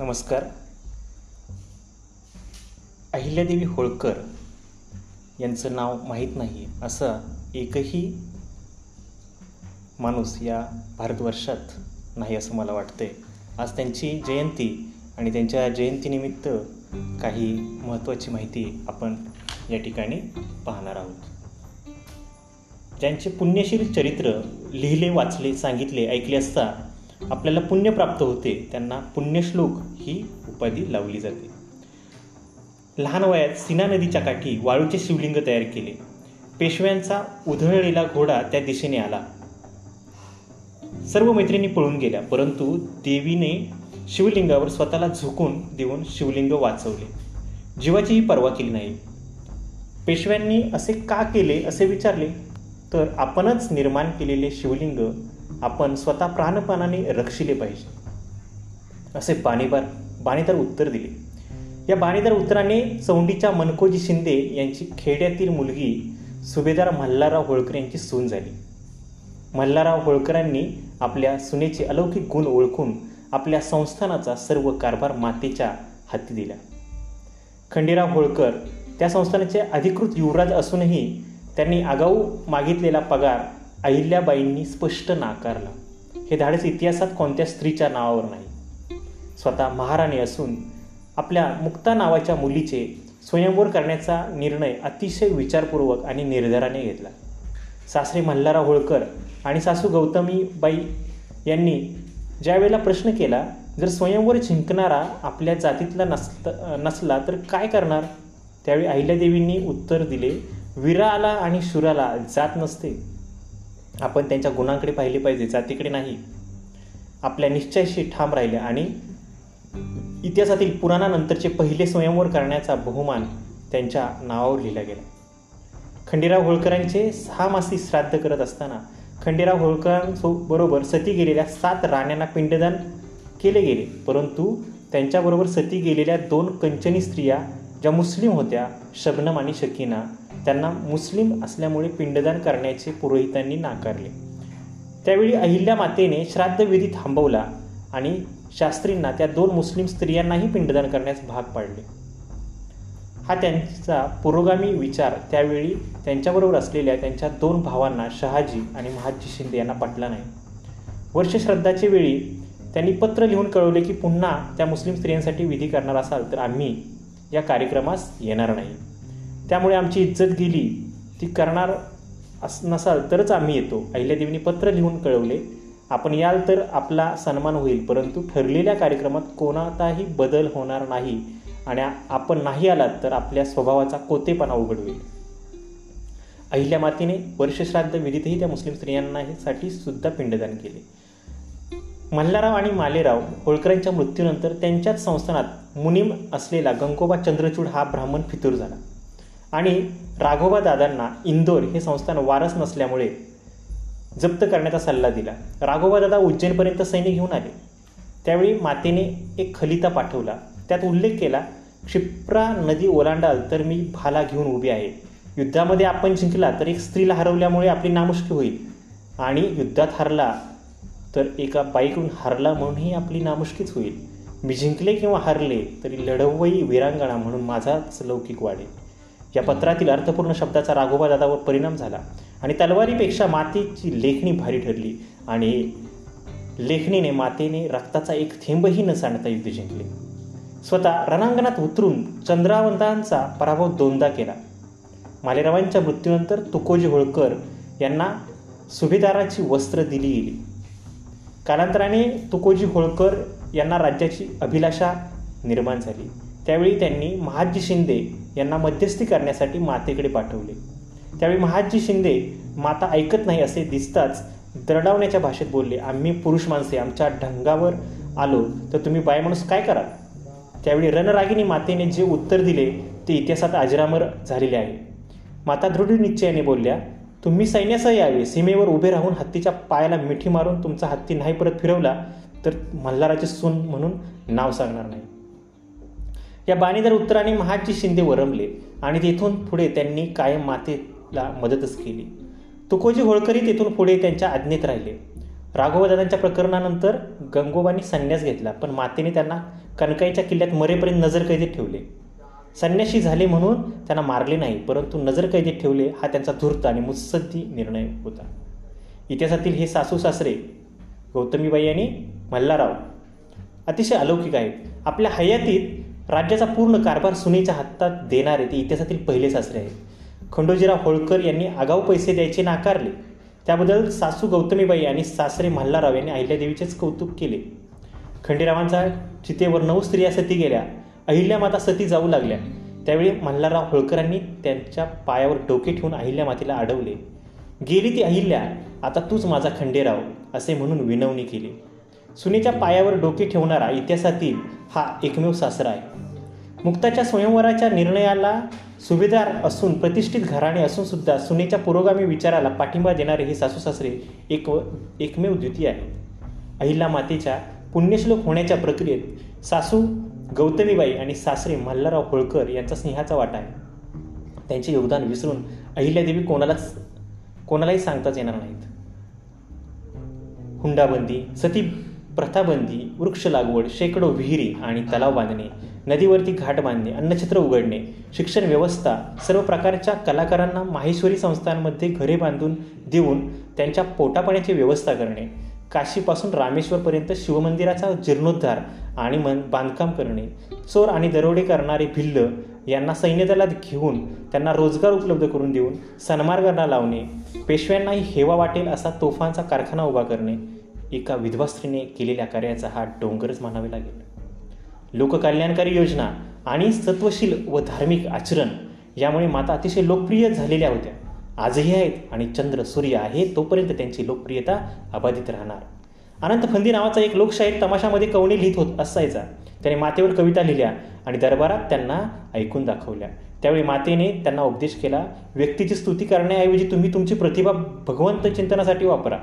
नमस्कार. अहिल्यादेवी होळकर यांचं नाव माहीत नाही असं एकही माणूस या भारतवर्षात नाही असं मला वाटतं आहे आज त्यांची जयंती आणि त्यांच्या जयंतीनिमित्त काही महत्त्वाची माहिती आपण या ठिकाणी पाहणार आहोत. ज्यांचे पुण्यशील चरित्र लिहिले वाचले सांगितले ऐकले असता आपल्याला पुण्य प्राप्त होते त्यांना पुण्यश्लोक ही उपाधी लावली जाते. लहान वयात सीना नदीच्या काठी वाळूचे शिवलिंग तयार केले. पेशव्यांचा उधळलेला घोडा त्या दिशेने आला. सर्व मैत्रिणी पळून गेल्या परंतु देवीने शिवलिंगावर स्वतःला झुकून देऊन शिवलिंग वाचवले. जीवाचीही पर्वा केली नाही. पेशव्यांनी असे का केले असे विचारले? तर आपणच निर्माण केलेले शिवलिंग आपण स्वतः प्राणपणाने रक्षिले पाहिजे. असे बाणीबार बाणीदार उत्तर दिले. या बाणीदार उत्तराने चौंडीच्या मनकोजी शिंदे यांची खेड्यातील मुलगी सुभेदार मल्हारराव होळकर यांची सून झाली. मल्हारराव होळकरांनी आपल्या सुनेचे अलौकिक गुण ओळखून आपल्या संस्थानाचा सर्व कारभार मातेच्या हाती दिला. खंडेराव होळकर त्या संस्थानाचे अधिकृत युवराज असूनही त्यांनी आगाऊ मागितलेला पगार अहिल्याबाईंनी स्पष्ट नाकारला. हे धाडस इतिहासात कोणत्या स्त्रीच्या नावावर नाही. स्वतः महाराणी असून आपल्या मुक्ता नावाच्या मुलीचे स्वयंवर करण्याचा निर्णय अतिशय विचारपूर्वक आणि निर्धाराने घेतला. सासरे मल्हारराव होळकर आणि सासू गौतमीबाई यांनी ज्यावेळेला प्रश्न केला जर स्वयंवर जिंकणारा आपल्या जातीतला नसत नसला तर काय करणार? त्यावेळी अहिल्यादेवींनी उत्तर दिले वीराला आणि शुराला जात नसते. आपण त्यांच्या गुणांकडे पाहिले पाहिजे जातीकडे नाही. आपल्या निश्चयाशी ठाम राहिले आणि इतिहासातील पुराणानंतरचे पहिले स्वयंवर करण्याचा बहुमान त्यांच्या नावावर लिहिला गेला. खंडेराव होळकरांचे सहा मासी श्राद्ध करत असताना खंडेराव होळकरांबरोबर सती गेलेल्या सात राण्यांना पिंडदान केले गेले. परंतु त्यांच्याबरोबर सती गेलेल्या दोन कंचनी स्त्रिया ज्या मुस्लिम होत्या शबनम आणि शकीना त्यांना मुस्लिम असल्यामुळे पिंडदान करण्याचे पुरोहितांनी नाकारले. त्यावेळी अहिल्या मातेने श्राद्धविधी थांबवला आणि शास्त्रींना त्या दोन मुस्लिम स्त्रियांनाही पिंडदान करण्यास भाग पाडले. हा त्यांचा पुरोगामी विचार त्यावेळी त्यांच्याबरोबर असलेल्या त्यांच्या दोन भावांना शहाजी आणि महाजी शिंदे यांना पटला नाही. वर्षश्रद्धाच्या वेळी त्यांनी पत्र लिहून कळवले की पुन्हा त्या मुस्लिम स्त्रियांसाठी विधी करणार असाल तर आम्ही या कार्यक्रमास येणार नाही. त्यामुळे आमची इज्जत गेली. ती करणार अस नसाल तरच आम्ही येतो. अहिल्यादेवीने पत्र लिहून कळवले. आपण याल तर आपला सन्मान होईल. परंतु ठरलेल्या कार्यक्रमात कोणाचाही बदल होणार नाही. आणि आपण नाही आलात तर आपल्या स्वभावाचा कोतेपणा उघड होईल अहिल्या मातेने वर्षश्राद्ध विधीतही त्या मुस्लिम स्त्रियांनासाठी सुद्धा पिंडदान केले. मल्हारराव आणि मालेराव होळकरांच्या मृत्यूनंतर त्यांच्याच संस्थानात मुनीम असलेला गंगोबा चंद्रचूड हा ब्राह्मण फितूर झाला. आणि राघोबा दादांना इंदोर हे संस्थान वारस नसल्यामुळे जप्त करण्याचा सल्ला दिला. राघोबा दादा उज्जैनपर्यंत सैन्य घेऊन आले. त्यावेळी मातेने एक खलिता पाठवला. त्यात उल्लेख केला क्षिप्रा नदी ओलांडाल तर मी भाला घेऊन उभी आहे. युद्धामध्ये आपण जिंकला तर एक स्त्रीला हरवल्यामुळे आपली नामुष्की होईल. आणि युद्धात हरला तर एका बाईकडून हरला म्हणूनही आपली नामुष्कीच होईल. मी जिंकले किंवा हरले तरी लढवई वीरांगणा म्हणून माझाच लौकिक वाढेल. या पत्रातील अर्थपूर्ण शब्दाचा राघोबा दादावर परिणाम झाला. आणि तलवारीपेक्षा मातेची लेखणी भारी ठरली आणि लेखणीने मातेने रक्ताचा एक थेंबही न सांडता युद्ध जिंकले. स्वतः रणांगणात उतरून चंद्रावंतांचा पराभव दोनदा केला. मालेरावांच्या मृत्यूनंतर तुकोजी होळकर यांना सुभेदाराची वस्त्र दिली गेली. कालांतराने तुकोजी होळकर यांना राज्याची अभिलाषा निर्माण झाली. त्यावेळी त्यांनी महाजी शिंदे यांना मध्यस्थी करण्यासाठी मातेकडे पाठवले. त्यावेळी महाजी शिंदे माता ऐकत नाही असे दिसताच दरडावण्याच्या भाषेत बोलले आम्ही पुरुष माणसे आमच्या ढंगावर आलो तर तुम्ही बाय माणूस काय कराल? त्यावेळी रणरागिनी मातेने जे उत्तर दिले ते इतिहासात अजरामर झालेले आहे. माता दृढ निश्चयाने बोलल्या तुम्ही सैन्यासह यावे. सीमेवर उभे राहून हत्तीच्या पायाला मिठी मारून तुमचा हत्ती नाही परत फिरवला तर मल्हाराचे सून म्हणून नाव सांगणार नाही. या बाणीदार उत्तराने महाजी शिंदे वरमले आणि तेथून पुढे त्यांनी कायम मातेला मदतच केली. तुकोजी होळकरी तेथून पुढे त्यांच्या आज्ञेत राहिले. राघवदादांच्या प्रकरणानंतर गंगोबांनी संन्यास घेतला पण मातेने त्यांना कणकाईच्या किल्ल्यात मरेपर्यंत नजरकैदेत ठेवले. संन्याशी झाले म्हणून त्यांना मारले नाही परंतु नजरकैदेत ठेवले हा त्यांचा धूर्त आणि मुत्सद्दी निर्णय होता. इतिहासातील हे सासू सासरे गौतमीबाई आणि मल्हारराव अतिशय अलौकिक आहेत. आपल्या हयातीत राज्याचा पूर्ण कारभार सुनेच्या हातात देणारे ते इतिहासातील पहिले सासरे आहेत. खंडोजीराव होळकर यांनी आगाऊ पैसे द्यायचे नाकारले. त्याबद्दल सासू गौतमीबाई आणि सासरे मल्हारराव यांनी अहिल्यादेवीचेच कौतुक केले. खंडेरावांचा चितेवर नऊ स्त्रिया सती गेल्या. अहिल्यामाता सती जाऊ लागल्या. त्यावेळी मल्हारराव होळकरांनी त्यांच्या पायावर डोके ठेवून अहिल्या मातेला अडवले. गेली ती अहिल्या आता तूच माझा खंडेराव असे म्हणून विनवणी केली. सुनेच्या पायावर डोके ठेवणारा इतिहासातील हा एकमेव सासरा आहे. मुक्ताच्या स्वयंवराच्या निर्णयाला सुभेदार असून प्रतिष्ठित घराणे असून सुद्धा सुनेच्या पुरोगामी विचाराला पाठिंबा देणारे हे सासू सासरे एक एकमेव द्वितीय आहे. अहिल्या मातेच्या पुण्यश्लोक होण्याच्या प्रक्रियेत सासू गौतमीबाई आणि सासरे मल्हारराव होळकर यांचा स्नेहाचा वाटा आहे. त्यांचे योगदान विसरून अहिल्यादेवी कोणालाच कोणालाही सांगताच येणार नाहीत. हुंडाबंदी सती प्रथाबंदी वृक्ष लागवड शेकडो विहिरी आणि तलाव बांधणे नदीवरती घाट बांधणे अन्नछत्र उघडणे शिक्षण व्यवस्था सर्व प्रकारच्या कलाकारांना माहेश्वरी संस्थांमध्ये घरे बांधून देऊन त्यांच्या पोटापाण्याची व्यवस्था करणे काशीपासून रामेश्वरपर्यंत शिवमंदिराचा जीर्णोद्धार आणि मन बांधकाम करणे चोर आणि दरोडे करणारे भिल्ल यांना सैन्यदलात घेऊन त्यांना रोजगार उपलब्ध करून देऊन सन्मार्गांना लावणे पेशव्यांनाही हेवा वाटेल असा तोफांचा कारखाना उभा करणे एका विधवा स्त्रीने केलेल्या कार्याचा हा डोंगरच मानावे लागेल. लोककल्याणकारी योजना आणि सत्वशील व धार्मिक आचरण यामुळे माता अतिशय लोकप्रिय झालेल्या होत्या. आजही आहेत आणि चंद्र सूर्य आहे तोपर्यंत त्यांची लोकप्रियता अबाधित राहणार. अनंत फंदी नावाचा एक लोकशाहीर तमाशामध्ये कवणी लिहित होत असायचा. त्याने मातेवर कविता लिहिल्या आणि दरबारात त्यांना ऐकून दाखवल्या. त्यावेळी मातेने त्यांना उपदेश केला व्यक्तीची स्तुती करण्याऐवजी तुम्ही तुमची प्रतिभा भगवंत चिंतनासाठी वापरा.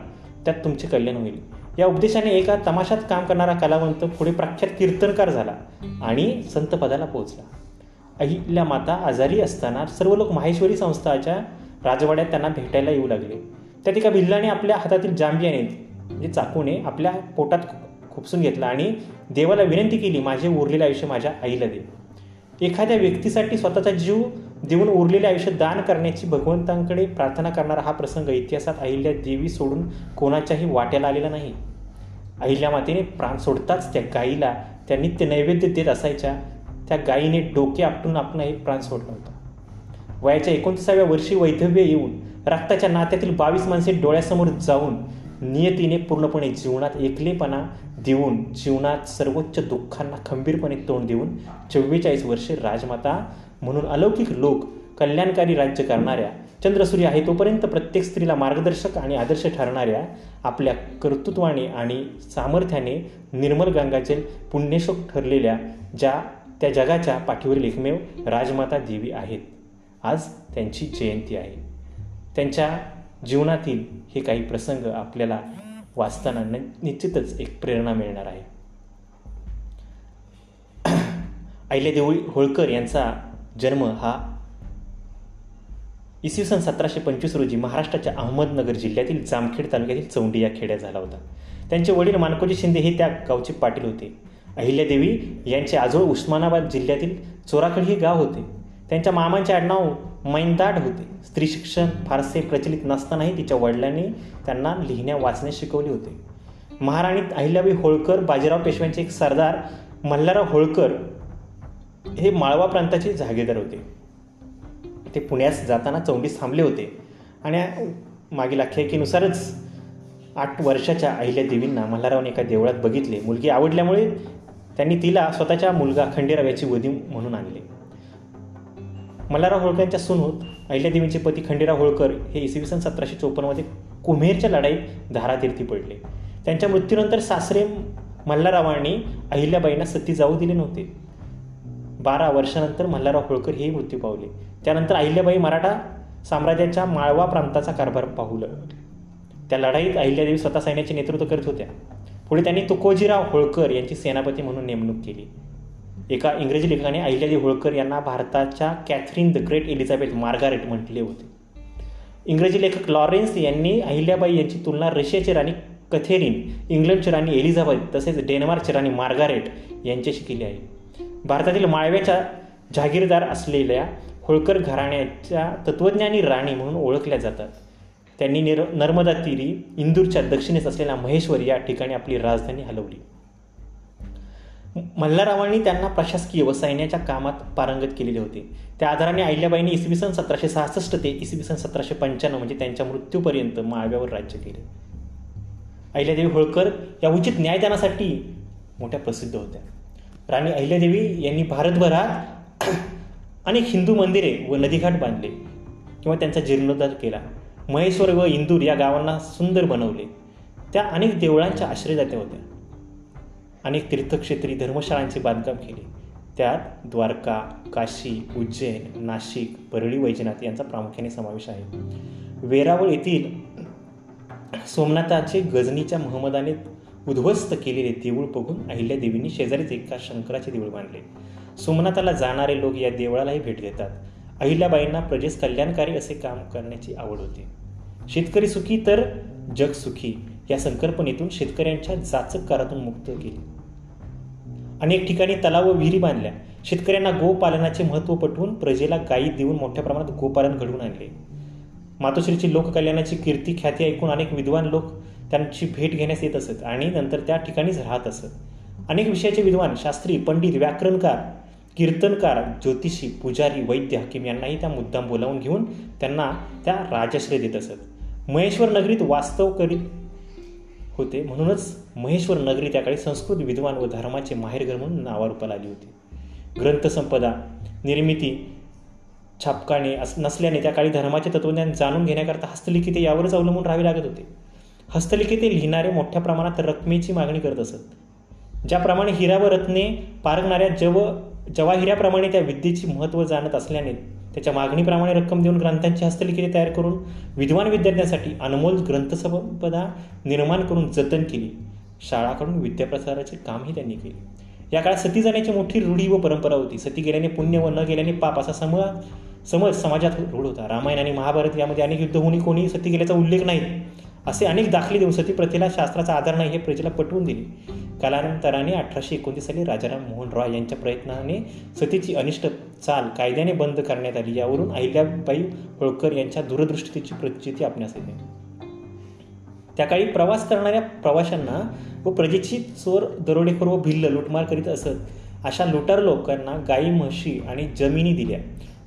त्यात तुमचे कल्याण होईल. या उपदेशाने एका तमाशात काम करणारा कलावंत पुढे प्रख्यात कीर्तनकार झाला आणि संतपदाला पोहोचला. अहिल्या माता आजारी असताना सर्व लोक माहेश्वरी संस्थाच्या राजवाड्यात त्यांना भेटायला येऊ लागले. त्यात एका भिल्लाने आपल्या हातातील जांबियाने म्हणजे चाकूने आपल्या पोटात खुपसून घेतला आणि देवाला विनंती केली माझे उरलेले आयुष्य माझ्या आईला दे. एखाद्या व्यक्तीसाठी स्वतःचा जीव देऊन उरलेले आयुष्य दान करण्याची भगवंतांकडे प्रार्थना करणारा हा प्रसंग इतिहासात अहिल्या देवी सोडून कोणाच्याही वाट्याला आलेला नाही. अहिल्या मातेने प्राण सोडताच त्या गाईला त्या नित्य नैवेद्य देत असायच्या. त्या गायीने डोके आपटून आपण हे प्राण सोडला होता. वयाच्या एकोणतीसाव्या वर्षी वैधव्य येऊन रक्ताच्या नात्यातील बावीस माणसे डोळ्यासमोर जाऊन नियतीने पूर्णपणे जीवनात एकलेपणा देऊन जीवनात सर्वोच्च दुःखांना खंबीरपणे तोंड देऊन चव्वेचाळीस वर्षे राजमाता म्हणून अलौकिक लोक कल्याणकारी राज्य करणाऱ्या चंद्रसूर्य आहे तोपर्यंत प्रत्येक स्त्रीला मार्गदर्शक आणि आदर्श ठरणाऱ्या आपल्या कर्तृत्वाने आणि सामर्थ्याने निर्मल गंगाजल पुण्यशोक ठरलेल्या ज्या त्या जगाच्या पाठीवरील एकमेव राजमाता देवी आहेत. आज त्यांची जयंती आहे. त्यांच्या जीवनातील हे काही प्रसंग आपल्याला वाचताना निश्चितच एक प्रेरणा मिळणार आहे. अहिल्यादेवी होळकर यांचा जन्म हा इसवी सन सतराशे पंचवीस रोजी महाराष्ट्राच्या अहमदनगर जिल्ह्यातील जामखेड तालुक्यातील चौंडी या खेड्यात झाला होता. त्यांचे वडील मानकोजी शिंदे हे त्या गावचे पाटील होते. अहिल्यादेवी यांचे आजोळ उस्मानाबाद जिल्ह्यातील चोराखड हे गाव होते. त्यांच्या मामांचे आडनाव मैंदाड होते. स्त्री शिक्षण फारसे प्रचलित नसतानाही तिच्या वडिलांनी त्यांना लिहिण्या वाचणे शिकवले होते. महाराणी अहिल्याबाई होळकर बाजीराव पेशव्यांचे एक सरदार मल्हारराव होळकर हे माळवा प्रांताचे जागेदार होते. ते पुण्यास जाताना चौंडीस थांबले होते. आणि मागील आख्यायिकेनुसारच आठ वर्षाच्या अहिल्या देवींना मल्हाररावने एका देवळात बघितले. मुलगी आवडल्यामुळे त्यांनी तिला स्वतःच्या मुलगा खंडेराव याची वधी म्हणून आणले. मल्हारराव होळकरांच्या सून होत अहिल्यादेवींचे पती खंडेराव होळकर हे इसवी सन सतराशे चोपन्नमध्ये कुमेरच्या लढाईत धारातीर्थी पडले. त्यांच्या मृत्यूनंतर सासरे मल्हाररावांनी अहिल्याबाईंना सती जाऊ दिले नव्हते. बारा वर्षानंतर मल्हारराव होळकर हे मृत्यू पावले. त्यानंतर अहिल्याबाई मराठा साम्राज्याच्या माळवा प्रांताचा कारभार पाहू लागले त्या लढाईत अहिल्यादेवी स्वतः सैन्याचे नेतृत्व करत होत्या. पुढे त्यांनी तुकोजीराव होळकर यांची सेनापती म्हणून नेमणूक केली. एका इंग्रजी लेखकाने अहिल्यादेवी होळकर यांना भारताच्या Catherine the Great Elizabeth Margaret म्हटले होते. इंग्रजी लेखक लॉरेन्स यांनी अहिल्याबाई यांची तुलना रशियाची राणी कथेरीन इंग्लंडची राणी एलिझाबेथ तसेच डेन्मार्कची राणी मार्गारेट यांच्याशी केली आहे. भारतातील माळव्याच्या जहागीरदार असलेल्या होळकर घराण्याच्या तत्त्वज्ञानी राणी म्हणून ओळखल्या जातात. त्यांनी निर नर्मदा तीरी इंदूरच्या दक्षिणेस असलेल्या महेश्वर या ठिकाणी आपली राजधानी हलवली. मल्हाररावांनी त्यांना प्रशासकीय व सैन्याच्या कामात पारंगत केलेले होते. त्या आधाराने अहिल्याबाईंनी इसवी सन सतराशे सहासष्ट ते इसवी सन सतराशे पंच्याण्णव म्हणजे त्यांच्या मृत्यूपर्यंत माळव्यावर राज्य केले. अहिल्यादेवी होळकर या उचित न्यायदानासाठी मोठ्या प्रसिद्ध होत्या. राणी अहिल्यादेवी यांनी भारतभरात अनेक हिंदू मंदिरे व नदीघाट बांधले किंवा त्यांचा जीर्णोद्धार केला. महेश्वर व इंदूर या गावांना सुंदर बनवले. त्या अनेक देवळांच्या आश्रयदात्या होत्या. अनेक तीर्थक्षेत्री धर्मशाळांचे बांधकाम केले. त्यात द्वारका काशी उज्जैन नाशिक परळी वैजनाथ यांचा प्रामुख्याने समावेश आहे. वेरावळ येथील सोमनाथाचे गजनीच्या महमदाने उद्ध्वस्त केलेले देऊळ बघून अहिल्यादेवींनी शेजारीच एका शंकराचे देऊळ बांधले. सोमनाथाला जाणारे लोक या देवळालाही भेट देतात. अहिल्याबाईंना प्रजेस कल्याणकारी असे काम करण्याची आवड होती. शेतकरी सुखी तर जग सुखी या संकल्पनेतून शेतकऱ्यांच्या जाचक करातून मुक्त केली. अनेक ठिकाणी तलाव व विहिरी बांधल्या. शेतकऱ्यांना गोपालनाचे महत्त्व पटवून प्रजेला गायी देऊन मोठ्या प्रमाणात गोपालन घडवून आणले. मातोश्रीची लोककल्याणाची कीर्ती ख्याती ऐकून अनेक विद्वान लोक त्यांची भेट घेण्यास येत असत आणि नंतर त्या ठिकाणीच राहत असत. अनेक विषयाचे विद्वान शास्त्री पंडित व्याकरणकार कीर्तनकार ज्योतिषी पुजारी वैद्य हकीम यांनाही त्या मुद्दाम बोलावून घेऊन त्यांना त्या राजाश्रय देत असत. महेश्वर नगरीत वास्तव करीत होते. म्हणूनच महेश्वर नगरी त्याकाळी संस्कृत विद्वान व धर्माचे माहेरघर म्हणून नावारूपाला आली होती. ग्रंथसंपदा निर्मिती छापकाने नसल्याने त्या काळी धर्माचे तत्वज्ञान जाणून घेण्याकरता हस्तलिखिते यावरच अवलंबून राहावे लागत होते. हस्तलिखिते लिहिणारे मोठ्या प्रमाणात रकमेची मागणी करत असत. ज्याप्रमाणे हिरा व रत्ने पारगणाऱ्या जव जवाहिऱ्याप्रमाणे त्या विद्येची महत्त्व जाणत असल्याने त्याच्या मागणीप्रमाणे रक्कम देऊन ग्रंथांची हस्तलिखिते तयार करून विद्वान विद्यार्थ्यांसाठी अनमोल ग्रंथसंपदा निर्माण करून जतन केली. शाळाकडून विद्याप्रसाराचे कामही त्यांनी केले. या काळात सती जाण्याची मोठी रूढी व परंपरा होती. सती गेल्याने पुण्य व न गेल्याने पाप असा सम समज समाजात रूढ होता. रामायण आणि महाभारत यामध्ये अनेक युद्ध होऊन कोणी सती गेल्याचा उल्लेख नाही. असे अनेक दाखले देऊन सती प्रथेला शास्त्राचा आधार नाही हे प्रजेला पटवून दिले. कालांतराने अठराशे एकोणतीस साली राजाराम मोहन रॉय यांच्या प्रयत्नाने सतीची अनिष्ट चाल कायद्याने बंद करण्यात आली. यावरून अहिल्याबाई होळकर यांच्या दूरदृष्टीची प्रचिती आपणास येते. त्या काळी प्रवास करणाऱ्या प्रवाशांना व प्रजेची चोर दरोडेखोर व भिल्ल लुटमार करीत असत अशा लुटार लोकांना गायी म्हशी आणि जमिनी दिल्या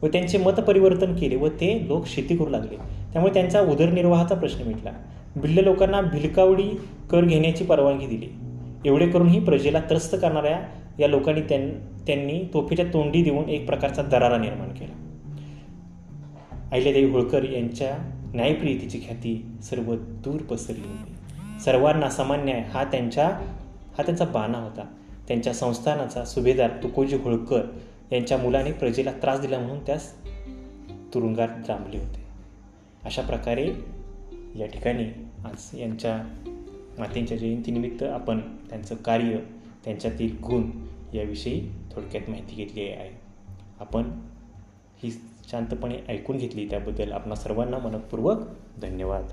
व त्यांचे मत परिवर्तन केले व ते लोक शेती करू लागले. त्यामुळे त्यांचा उदरनिर्वाहाचा प्रश्न मिटला. भिल्ल लोकांना भिलकावडी कर घेण्याची परवानगी दिली. एवढे करूनही प्रजेला त्रस्त करणाऱ्या या लोकांनी त्यां त्यांनी तोफेच्या तोंडी देऊन एक प्रकारचा दरारा निर्माण केला. अहिल्यादेवी होळकर यांच्या न्यायप्रियतेची ख्याती सर्व दूर पसरली होती. सर्वांना समान न्याय हा त्यांच्या हा त्यांचा बाणा होता. त्यांच्या संस्थानाचा सुभेदार तुकोजी होळकर यांच्या मुलाने प्रजेला त्रास दिला म्हणून त्यास तुरुंगात जांभले होते. अशा प्रकारे या ठिकाणी आज यांच्या मातेंच्या जयंतीनिमित्त आपण त्यांचं कार्य त्यांच्यातील गुण याविषयी थोडक्यात माहिती घेतली आहे. आपण ही शांतपणे ऐकून घेतली त्याबद्दल आपणा सर्वांना मनपूर्वक धन्यवाद.